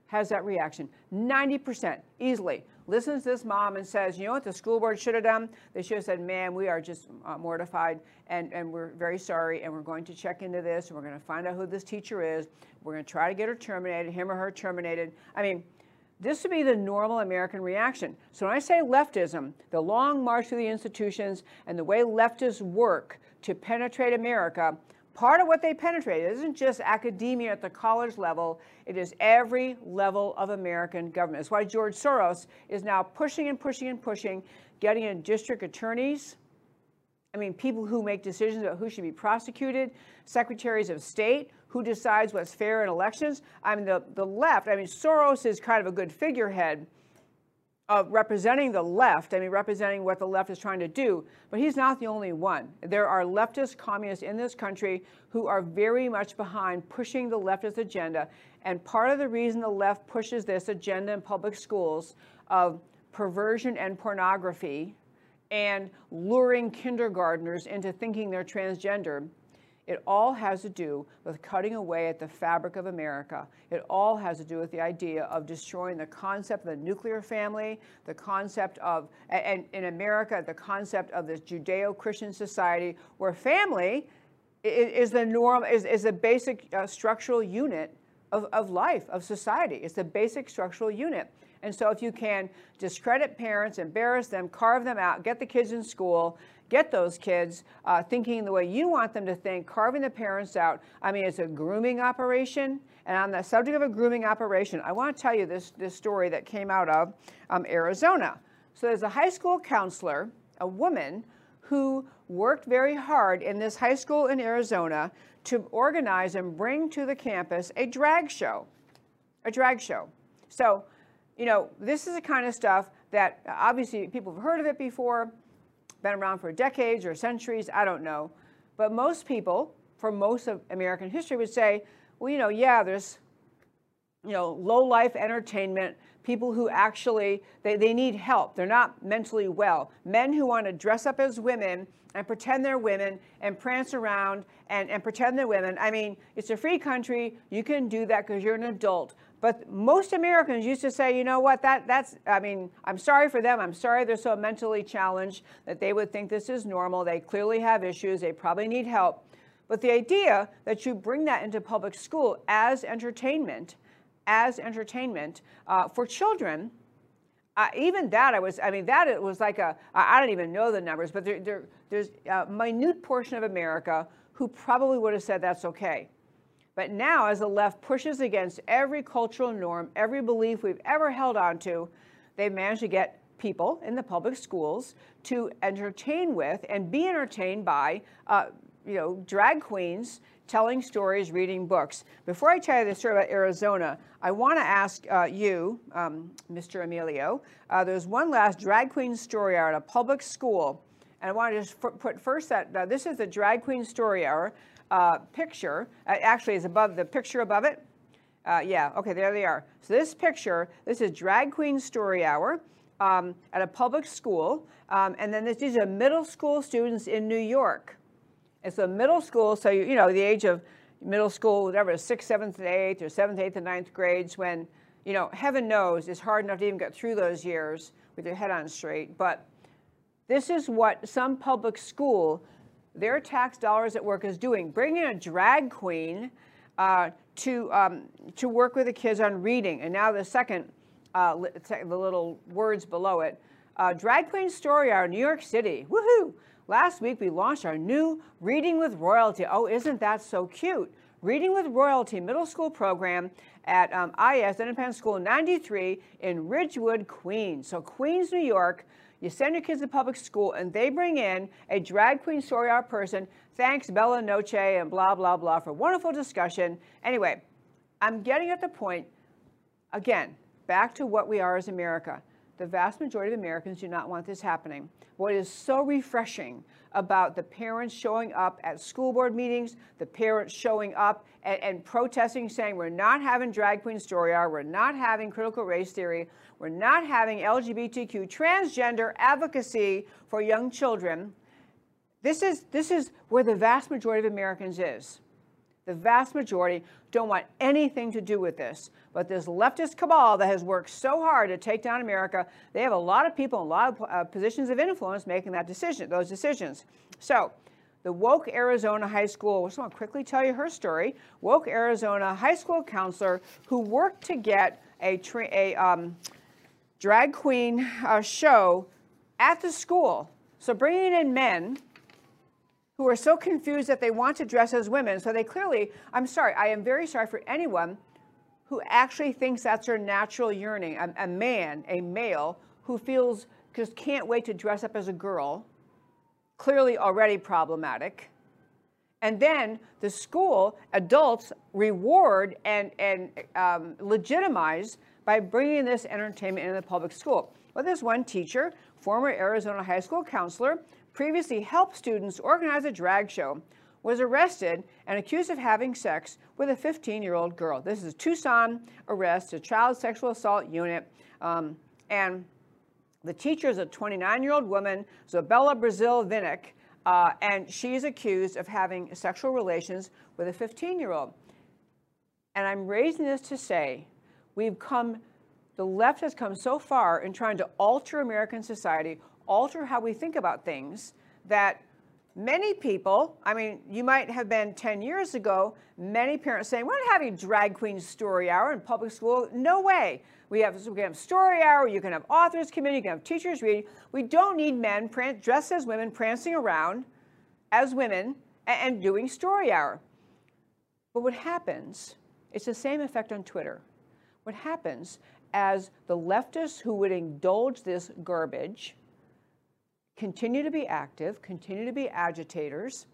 has that reaction. 90% easily listens to this mom and says, you know what the school board should have done? They should have said, man, we are just uh, mortified and, and we're very sorry and we're going to check into this and we're going to find out who this teacher is. We're going to try to get her terminated, him or her terminated. I mean, this would be the normal American reaction. So when I say leftism, the long march through the institutions and the way leftists work to penetrate America, part of what they penetrate isn't just academia at the college level, it is every level of American government. That's why George Soros is now pushing and pushing and pushing, getting in district attorneys. I mean, people who make decisions about who should be prosecuted, secretaries of state, who decides what's fair in elections. I mean, the, the left, I mean, Soros is kind of a good figurehead of representing the left, I mean, representing what the left is trying to do, but he's not the only one. There are leftist communists in this country who are very much behind pushing the leftist agenda. And part of the reason the left pushes this agenda in public schools of perversion and pornography and luring kindergartners into thinking they're transgender it all has to do with cutting away at the fabric of America. It all has to do with the idea of destroying the concept of the nuclear family, the concept of, and in America, the concept of this Judeo Christian society where family is the norm, is, is the basic uh, structural unit of, of life, of society. It's the basic structural unit. And so if you can discredit parents, embarrass them, carve them out, get the kids in school, get those kids uh, thinking the way you want them to think, carving the parents out. I mean, it's a grooming operation. And on the subject of a grooming operation, I want to tell you this, this story that came out of um, Arizona. So there's a high school counselor, a woman, who worked very hard in this high school in Arizona to organize and bring to the campus a drag show. A drag show. So, you know, this is the kind of stuff that obviously people have heard of it before been around for decades or centuries, I don't know. But most people, for most of American history, would say, well, you know, yeah, there's, you know, low life entertainment, people who actually, they, they need help. They're not mentally well. Men who want to dress up as women and pretend they're women and prance around and, and pretend they're women. I mean, it's a free country. You can do that because you're an adult. But most Americans used to say, you know what, that, that's, I mean, I'm sorry for them. I'm sorry they're so mentally challenged that they would think this is normal. They clearly have issues. They probably need help. But the idea that you bring that into public school as entertainment, as entertainment uh, for children, uh, even that I was, I mean, that it was like a, I don't even know the numbers, but there, there, there's a minute portion of America who probably would have said that's okay. But now, as the left pushes against every cultural norm, every belief we've ever held on to, they've managed to get people in the public schools to entertain with and be entertained by, uh, you know, drag queens telling stories, reading books. Before I tell you the story about Arizona, I want to ask uh, you, um, Mr. Emilio, uh, there's one last drag queen story hour at a public school. And I want to just put first that uh, this is the drag queen story hour uh, picture. Uh, actually, it's above the picture above it. Uh, yeah, okay, there they are. So this picture, this is drag queen story hour um, at a public school. Um, and then this, these are middle school students in New York. It's a middle school, so you, you know, the age of middle school, whatever, sixth, seventh, and eighth, or seventh, eighth, and ninth grades, when, you know, heaven knows it's hard enough to even get through those years with your head on straight. But this is what some public school, their tax dollars at work is doing, bringing a drag queen uh, to, um, to work with the kids on reading. And now the second, uh, the little words below it, uh, Drag Queen Story Hour, New York City. Woohoo! Last week, we launched our new Reading with Royalty. Oh, isn't that so cute? Reading with Royalty middle school program at um, IS, Independent School 93 in Ridgewood, Queens. So, Queens, New York, you send your kids to public school and they bring in a drag queen story hour person. Thanks, Bella Noche, and blah, blah, blah, for wonderful discussion. Anyway, I'm getting at the point, again, back to what we are as America. The vast majority of Americans do not want this happening. What is so refreshing about the parents showing up at school board meetings, the parents showing up and, and, protesting, saying, We're not having drag queen story hour, we're not having critical race theory, we're not having LGBTQ transgender advocacy for young children. This is, this is where the vast majority of Americans is. The vast majority don't want anything to do with this. But this leftist cabal that has worked so hard to take down America, they have a lot of people in a lot of uh, positions of influence making that decision, those decisions. So, the Woke Arizona High School, I just want to quickly tell you her story. Woke Arizona high school counselor who worked to get a, a um, drag queen uh, show at the school. So bringing in men who are so confused that they want to dress as women. So they clearly, I'm sorry, I am very sorry for anyone who actually thinks that's their natural yearning. A, a man, a male, who feels just can't wait to dress up as a girl, clearly already problematic. And then the school, adults reward and, and um, legitimize by bringing this entertainment into the public school. Well, there's one teacher, former Arizona high school counselor, previously helped students organize a drag show, was arrested and accused of having sex with a 15 year old girl. This is a Tucson arrest, a child sexual assault unit. Um, and the teacher is a 29 year old woman, Zabella Brazil Vinnick, uh, and she's accused of having sexual relations with a 15 year old. And I'm raising this to say we've come, the left has come so far in trying to alter American society, alter how we think about things that many people, I mean, you might have been 10 years ago, many parents saying, we're not having drag queen story hour in public school. No way. We have, we can have story hour, you can have authors committee, you can have teachers reading. We don't need men dressed as women prancing around as women and, and doing story hour. But what happens, it's the same effect on Twitter. What happens as the leftists who would indulge this garbage, continue to be active, continue to be agitators.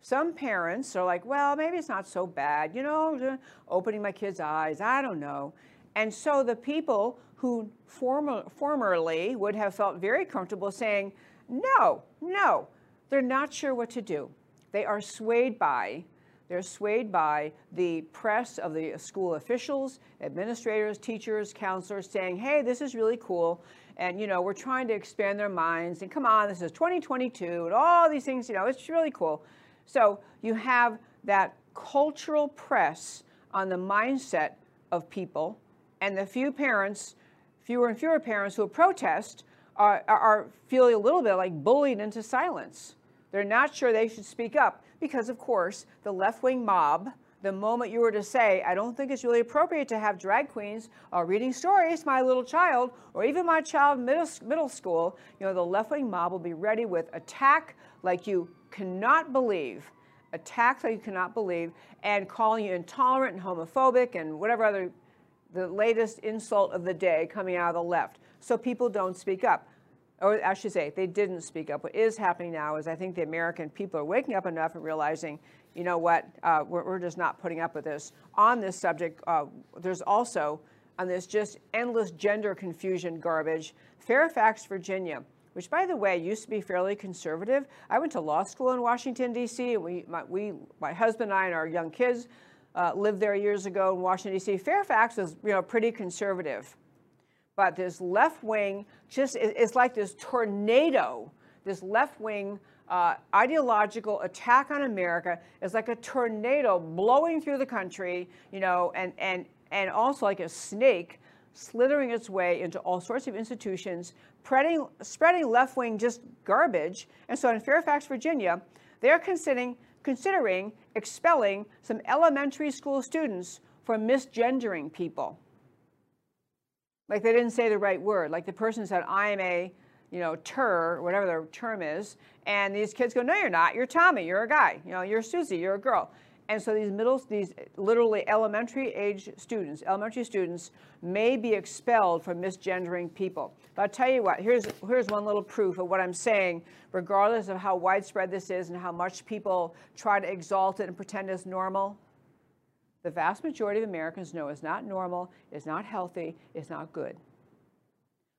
Some parents are like, well, maybe it's not so bad, you know, uh, opening my kids' eyes, I don't know. And so the people who former, formerly would have felt very comfortable saying, no, no, they're not sure what to do. They are swayed by, they're swayed by the press of the school officials, administrators, teachers, counselors saying, hey, this is really cool and you know we're trying to expand their minds and come on this is 2022 and all these things you know it's really cool. So you have that cultural press on the mindset of people and the few parents fewer and fewer parents who protest are, are feeling a little bit like bullied into silence. They're not sure they should speak up because of course the left-wing mob the moment you were to say, I don't think it's really appropriate to have drag queens uh, reading stories to my little child or even my child middle, middle school, you know, the left wing mob will be ready with attack like you cannot believe, attacks like you cannot believe, and calling you intolerant and homophobic and whatever other, the latest insult of the day coming out of the left. So people don't speak up. or I should say, they didn't speak up. What is happening now is I think the American people are waking up enough and realizing, you know what, uh, we're, we're, just not putting up with this. On this subject, uh, there's also, on this just endless gender confusion garbage, Fairfax, Virginia, which by the way used to be fairly conservative. I went to law school in Washington, D.C., and we, my, we, my husband and I and our young kids uh, lived there years ago in Washington, D.C. Fairfax was, you know, pretty conservative but this left wing just it's like this tornado this left wing uh, ideological attack on america is like a tornado blowing through the country you know and and and also like a snake slithering its way into all sorts of institutions spreading spreading left wing just garbage and so in fairfax virginia they're considering considering expelling some elementary school students for misgendering people like they didn't say the right word. Like the person said, I am a, you know, tur, whatever the term is. And these kids go, no, you're not. You're Tommy. You're a guy. You know, you're Susie. You're a girl. And so these middle, these literally elementary age students, elementary students may be expelled for misgendering people. But I'll tell you what, here's, here's one little proof of what I'm saying, regardless of how widespread this is and how much people try to exalt it and pretend it's normal the vast majority of Americans know it's not normal, it's not healthy, it's not good.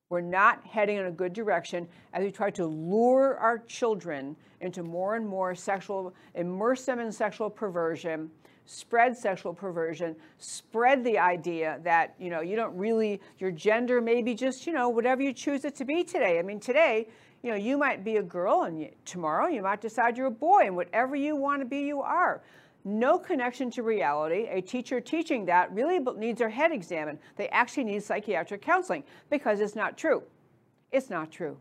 We're not heading in a good direction as we try to lure our children into more and more sexual, immerse them in sexual perversion, spread sexual perversion, spread the idea that, you know, you don't really, your gender may be just, you know, whatever you choose it to be today. I mean, today, you know, you might be a girl and tomorrow you might decide you're a boy and whatever you want to be, you are no connection to reality. A teacher teaching that really needs their head examined. They actually need psychiatric counseling because it's not true. It's not true.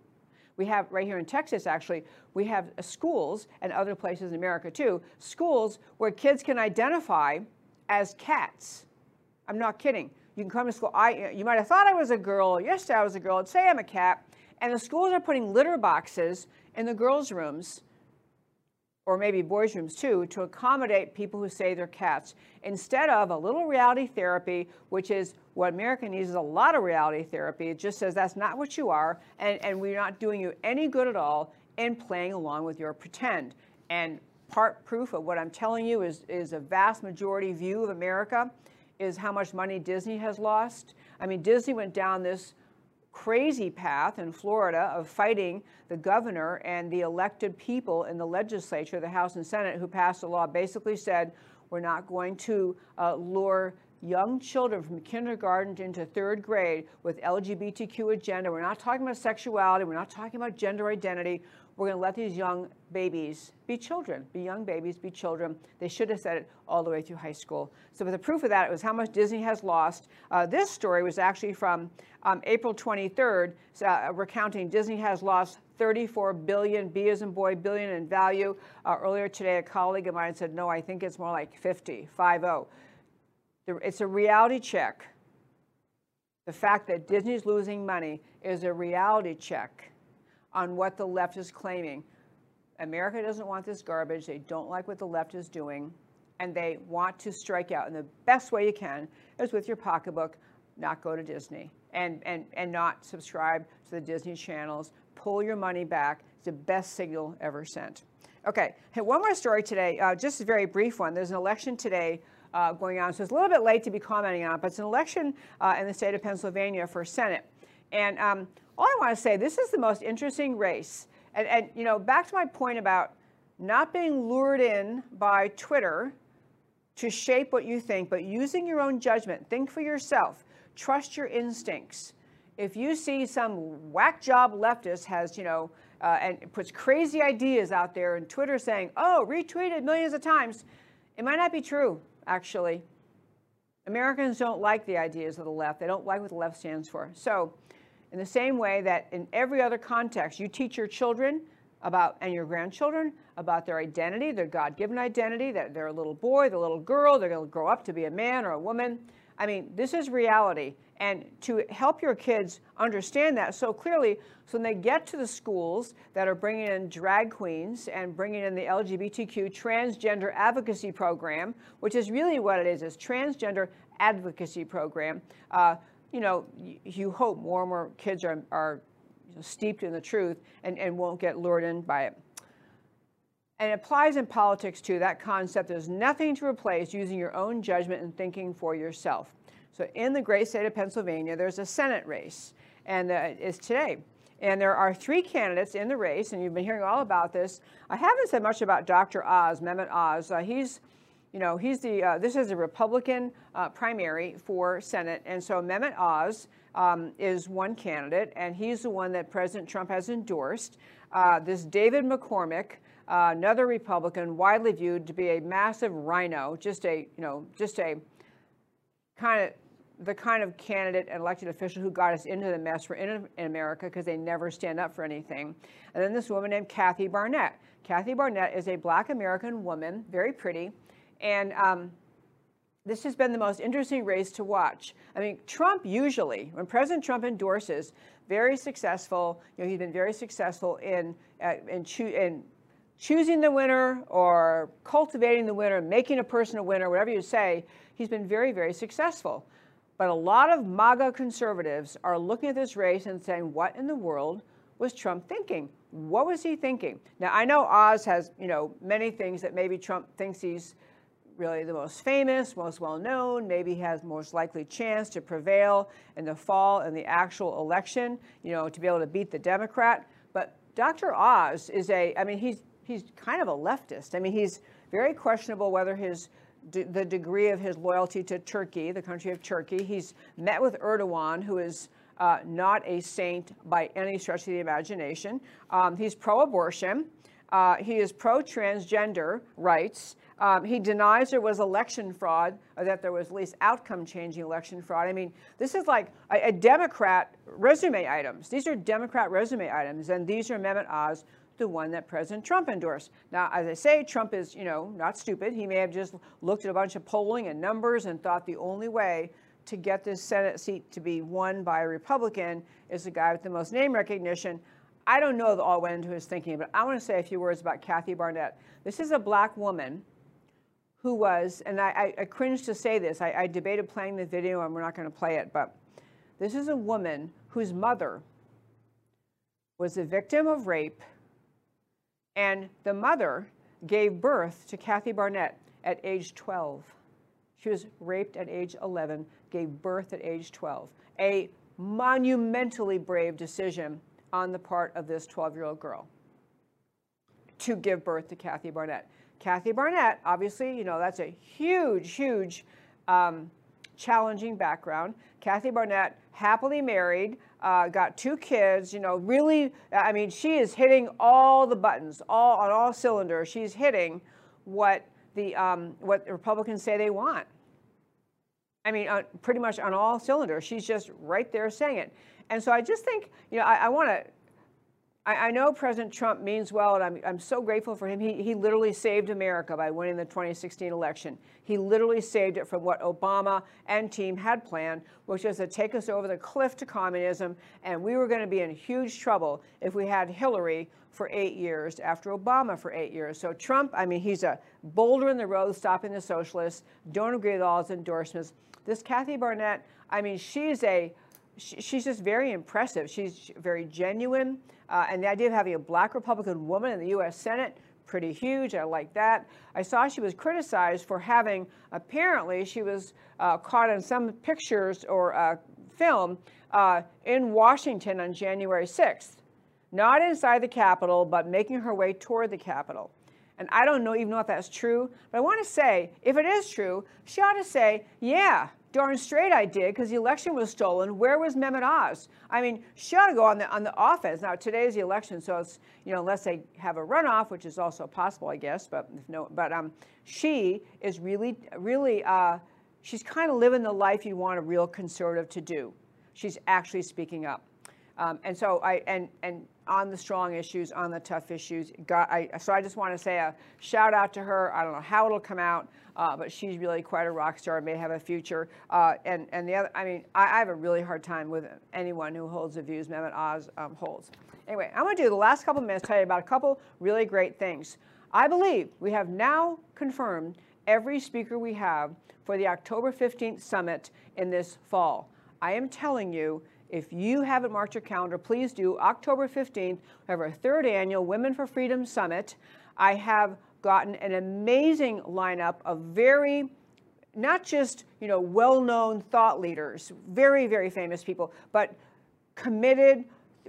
We have right here in Texas, actually, we have schools and other places in America too, schools where kids can identify as cats. I'm not kidding. You can come to school. I, you might have thought I was a girl. Yesterday I was a girl. I'd say I'm a cat. And the schools are putting litter boxes in the girls' rooms or maybe boys' rooms too, to accommodate people who say they're cats, instead of a little reality therapy, which is what America needs is a lot of reality therapy. It just says that's not what you are, and, and we're not doing you any good at all in playing along with your pretend. And part proof of what I'm telling you is, is a vast majority view of America is how much money Disney has lost. I mean, Disney went down this crazy path in Florida of fighting the governor and the elected people in the legislature, the House and Senate, who passed a law basically said we're not going to uh, lure young children from kindergarten into third grade with LGBTQ agenda. We're not talking about sexuality. We're not talking about gender identity. We're going to let these young babies be children, be young babies, be children. They should have said it all the way through high school. So, with the proof of that, it was how much Disney has lost. Uh, this story was actually from um, April 23rd, uh, recounting Disney has lost 34 billion, B as in boy, billion in value. Uh, earlier today, a colleague of mine said, no, I think it's more like 50, 5-0. It's a reality check. The fact that Disney's losing money is a reality check on what the left is claiming. America doesn't want this garbage. They don't like what the left is doing, and they want to strike out. And the best way you can is with your pocketbook, not go to Disney and, and, and not subscribe to the Disney channels. Pull your money back. It's the best signal ever sent. Okay, hey, one more story today, uh, just a very brief one. There's an election today uh, going on, so it's a little bit late to be commenting on it, but it's an election uh, in the state of Pennsylvania for Senate. And um, all I want to say, this is the most interesting race. And, and, you know, back to my point about not being lured in by Twitter to shape what you think, but using your own judgment. Think for yourself. Trust your instincts. If you see some whack job leftist has, you know, uh, and puts crazy ideas out there and Twitter saying, oh, retweeted millions of times, it might not be true, actually. Americans don't like the ideas of the left. They don't like what the left stands for. So in the same way that in every other context, you teach your children about and your grandchildren about their identity, their God-given identity, that they're a little boy, they're little girl, they're going to grow up to be a man or a woman. I mean, this is reality. And to help your kids understand that so clearly, so when they get to the schools that are bringing in drag queens and bringing in the LGBTQ transgender advocacy program, which is really what it is, is transgender advocacy program. Uh, you know, you hope more and more kids are, are you know, steeped in the truth and, and won't get lured in by it. And it applies in politics too. That concept there's nothing to replace using your own judgment and thinking for yourself. So, in the great state of Pennsylvania, there's a Senate race, and uh, it's today. And there are three candidates in the race, and you've been hearing all about this. I haven't said much about Dr. Oz, Mehmet Oz. Uh, he's, you know, he's the, uh, this is a Republican uh, primary for Senate. And so Mehmet Oz um, is one candidate, and he's the one that President Trump has endorsed. Uh, this David McCormick, uh, another Republican, widely viewed to be a massive rhino, just a, you know, just a kind of the kind of candidate and elected official who got us into the mess we're in in America because they never stand up for anything. And then this woman named Kathy Barnette. Kathy Barnette is a black American woman, very pretty. And um, this has been the most interesting race to watch. I mean, Trump usually, when President Trump endorses, very successful, you know, he's been very successful in, uh, in, choo- in choosing the winner or cultivating the winner, making a person a winner, whatever you say, he's been very, very successful. But a lot of MAGA conservatives are looking at this race and saying, what in the world was Trump thinking? What was he thinking? Now, I know Oz has, you know, many things that maybe Trump thinks he's really the most famous, most well known, maybe has most likely chance to prevail in the fall in the actual election, you know, to be able to beat the Democrat. But Dr. Oz is a, I mean, he's he's kind of a leftist. I mean, he's very questionable whether his the degree of his loyalty to Turkey, the country of Turkey. He's met with Erdogan, who is uh, not a saint by any stretch of the imagination. Um, he's pro abortion. Uh, he is pro transgender rights. Um, he denies there was election fraud, or that there was at least outcome changing election fraud. I mean, this is like a, a, Democrat resume items. These are Democrat resume items, and these are Mehmet Oz the one that President Trump endorsed. Now, as I say, Trump is, you know, not stupid. He may have just looked at a bunch of polling and numbers and thought the only way to get this Senate seat to be won by a Republican is the guy with the most name recognition. I don't know all went into his thinking, but I want to say a few words about Kathy Barnette. This is a black woman who was, and I, I, I cringe to say this, I, I debated playing the video and we're not going to play it, but this is a woman whose mother was a victim of rape and the mother gave birth to Kathy Barnette at age 12. She was raped at age 11, gave birth at age 12. A monumentally brave decision on the part of this 12 year old girl to give birth to Kathy Barnette. Kathy Barnette, obviously, you know, that's a huge, huge um, challenging background. Kathy Barnette, happily married, uh, got two kids, you know, really, I mean, she is hitting all the buttons, all on all cylinders. She's hitting what the um, what the Republicans say they want. I mean, uh, pretty much on all cylinders. She's just right there saying it. And so I just think, you know, I, I want to I, I, know President Trump means well, and I'm, I'm so grateful for him. He, he literally saved America by winning the 2016 election. He literally saved it from what Obama and team had planned, which was to take us over the cliff to communism. And we were going to be in huge trouble if we had Hillary for eight years after Obama for eight years. So Trump, I mean, he's a boulder in the road stopping the socialists. Don't agree with all his endorsements. This Kathy Barnette, I mean, she's a she's just very impressive. She's very genuine. Uh, and the idea of having a black Republican woman in the U.S. Senate, pretty huge. I like that. I saw she was criticized for having, apparently, she was uh, caught in some pictures or uh, film uh, in Washington on January 6th. Not inside the Capitol, but making her way toward the Capitol. And I don't know even know if that's true, but I want to say, if it is true, she ought to say, yeah, darn straight I did because the election was stolen. Where was Mehmet Oz? I mean, she ought to go on the on the offense. Now today is the election, so it's you know unless they have a runoff, which is also possible, I guess. But no, but um, she is really really uh, she's kind of living the life you want a real conservative to do. She's actually speaking up. Um, and so I and and on the strong issues, on the tough issues. Got, I, so I just want to say a shout out to her. I don't know how it'll come out, uh, but she's really quite a rock star. May have a future. Uh, and and the other, I mean, I, I, have a really hard time with anyone who holds the views Mehmet Oz um, holds. Anyway, I'm going to do the last couple minutes tell you about a couple really great things. I believe we have now confirmed every speaker we have for the October 15th summit in this fall. I am telling you, if you haven't marked your calendar, please do. October 15th, we have our third annual Women for Freedom Summit. I have gotten an amazing lineup of very not just you know well-known thought leaders, very very famous people, but committed,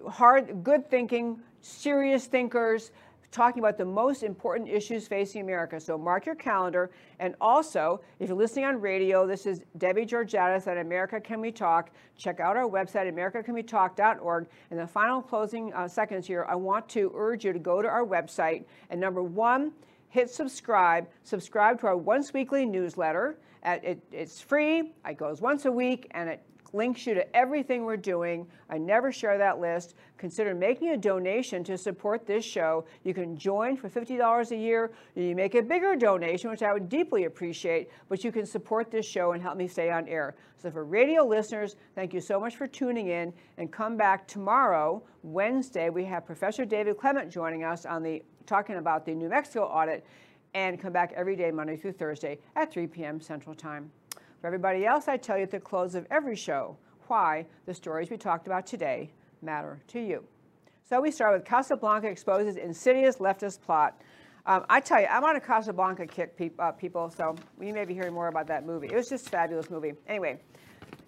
hard, good thinking, serious thinkers talking about the most important issues facing America. So mark your calendar. And also, if you're listening on radio, this is Debbie Georgatos at America Can We Talk. Check out our website, americacanwetalk.org. In the final closing uh, seconds here, I want to urge you to go to our website and number one, hit subscribe. Subscribe to our once weekly newsletter. It, it's free. It goes once a week, and it links you to everything we're doing. I never share that list. Consider making a donation to support this show. You can join for $50 a year. You make a bigger donation, which I would deeply appreciate, but you can support this show and help me stay on air. So for radio listeners, thank you so much for tuning in and come back tomorrow, Wednesday. We have Professor David Clement joining us on the talking about the New Mexico audit and come back every day, Monday through Thursday at 3 p.m. Central Time. For everybody else, I tell you at the close of every show why the stories we talked about today matter to you. So we start with Casablanca exposes insidious leftist plot. Um, I tell you, I'm on a Casablanca kick, pe uh, people, so we may be hearing more about that movie. It was just a fabulous movie. Anyway,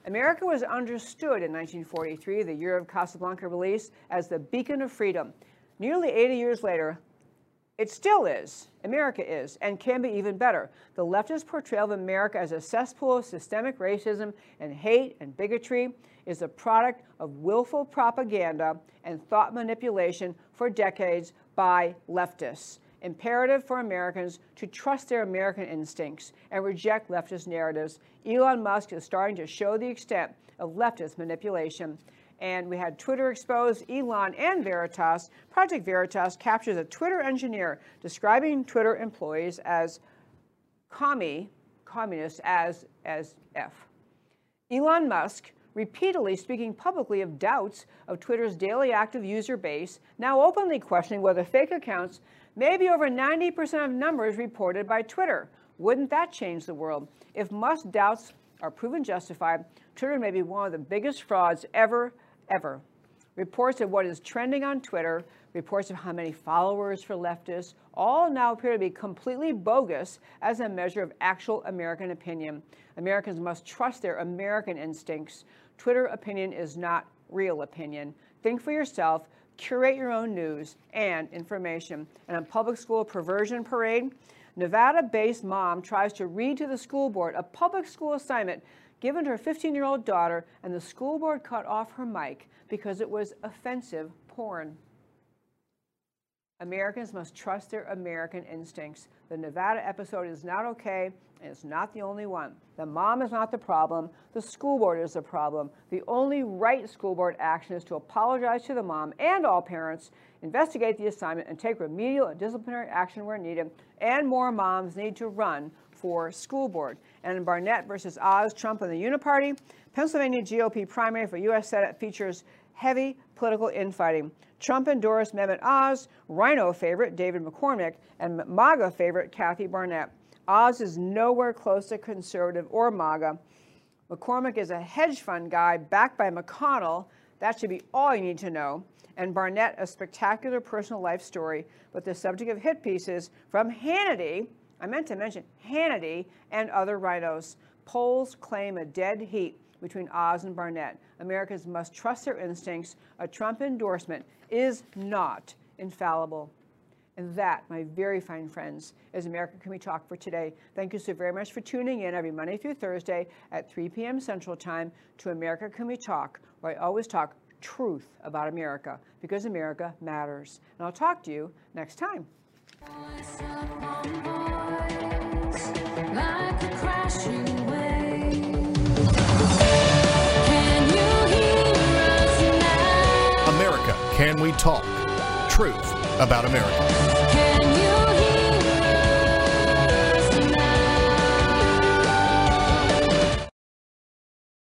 America was understood in 1943, the year of Casablanca release, as the beacon of freedom. Nearly 80 years later, it still is. America is, and can be even better. The leftist portrayal of America as a cesspool of systemic racism and hate and bigotry is a product of willful propaganda and thought manipulation for decades by leftists. Imperative for Americans to trust their American instincts and reject leftist narratives. Elon Musk is starting to show the extent of leftist manipulation and we had Twitter exposed, Elon and Veritas. Project Veritas captures a Twitter engineer describing Twitter employees as commie, communists as, as F. Elon Musk repeatedly speaking publicly of doubts of Twitter's daily active user base, now openly questioning whether fake accounts may be over 90% of numbers reported by Twitter. Wouldn't that change the world? If Musk's doubts are proven justified, Twitter may be one of the biggest frauds ever ever. Reports of what is trending on Twitter, reports of how many followers for leftists, all now appear to be completely bogus as a measure of actual American opinion. Americans must trust their American instincts. Twitter opinion is not real opinion. Think for yourself, curate your own news and information. And a public school perversion parade, Nevada based mom tries to read to the school board a public school assignment given to her 15 year old daughter, and the school board cut off her mic because it was offensive porn. Americans must trust their American instincts. The Nevada episode is not okay, and it's not the only one. The mom is not the problem, the school board is the problem. The only right school board action is to apologize to the mom and all parents, investigate the assignment, and take remedial and disciplinary action where needed. And more moms need to run for school board. And in Barnette versus Oz, Trump and the Uniparty, Pennsylvania GOP primary for U.S. Senate features heavy political infighting. Trump endorsed Mehmet Oz, Rhino favorite David McCormick, and MAGA favorite Kathy Barnette. Oz is nowhere close to conservative or MAGA. McCormick is a hedge fund guy backed by McConnell. That should be all you need to know. And Barnette, a spectacular personal life story, but the subject of hit pieces from Hannity, I meant to mention Hannity and other rhinos. Polls claim a dead heat between Oz and Barnette. Americans must trust their instincts. A Trump endorsement is not infallible. And that, my very fine friends, is America Can We Talk for today. Thank you so very much for tuning in every Monday through Thursday at 3 p.m. Central Time to America Can We Talk, where I always talk truth about America because America matters. And I'll talk to you next time. America, can we talk? Truth about America.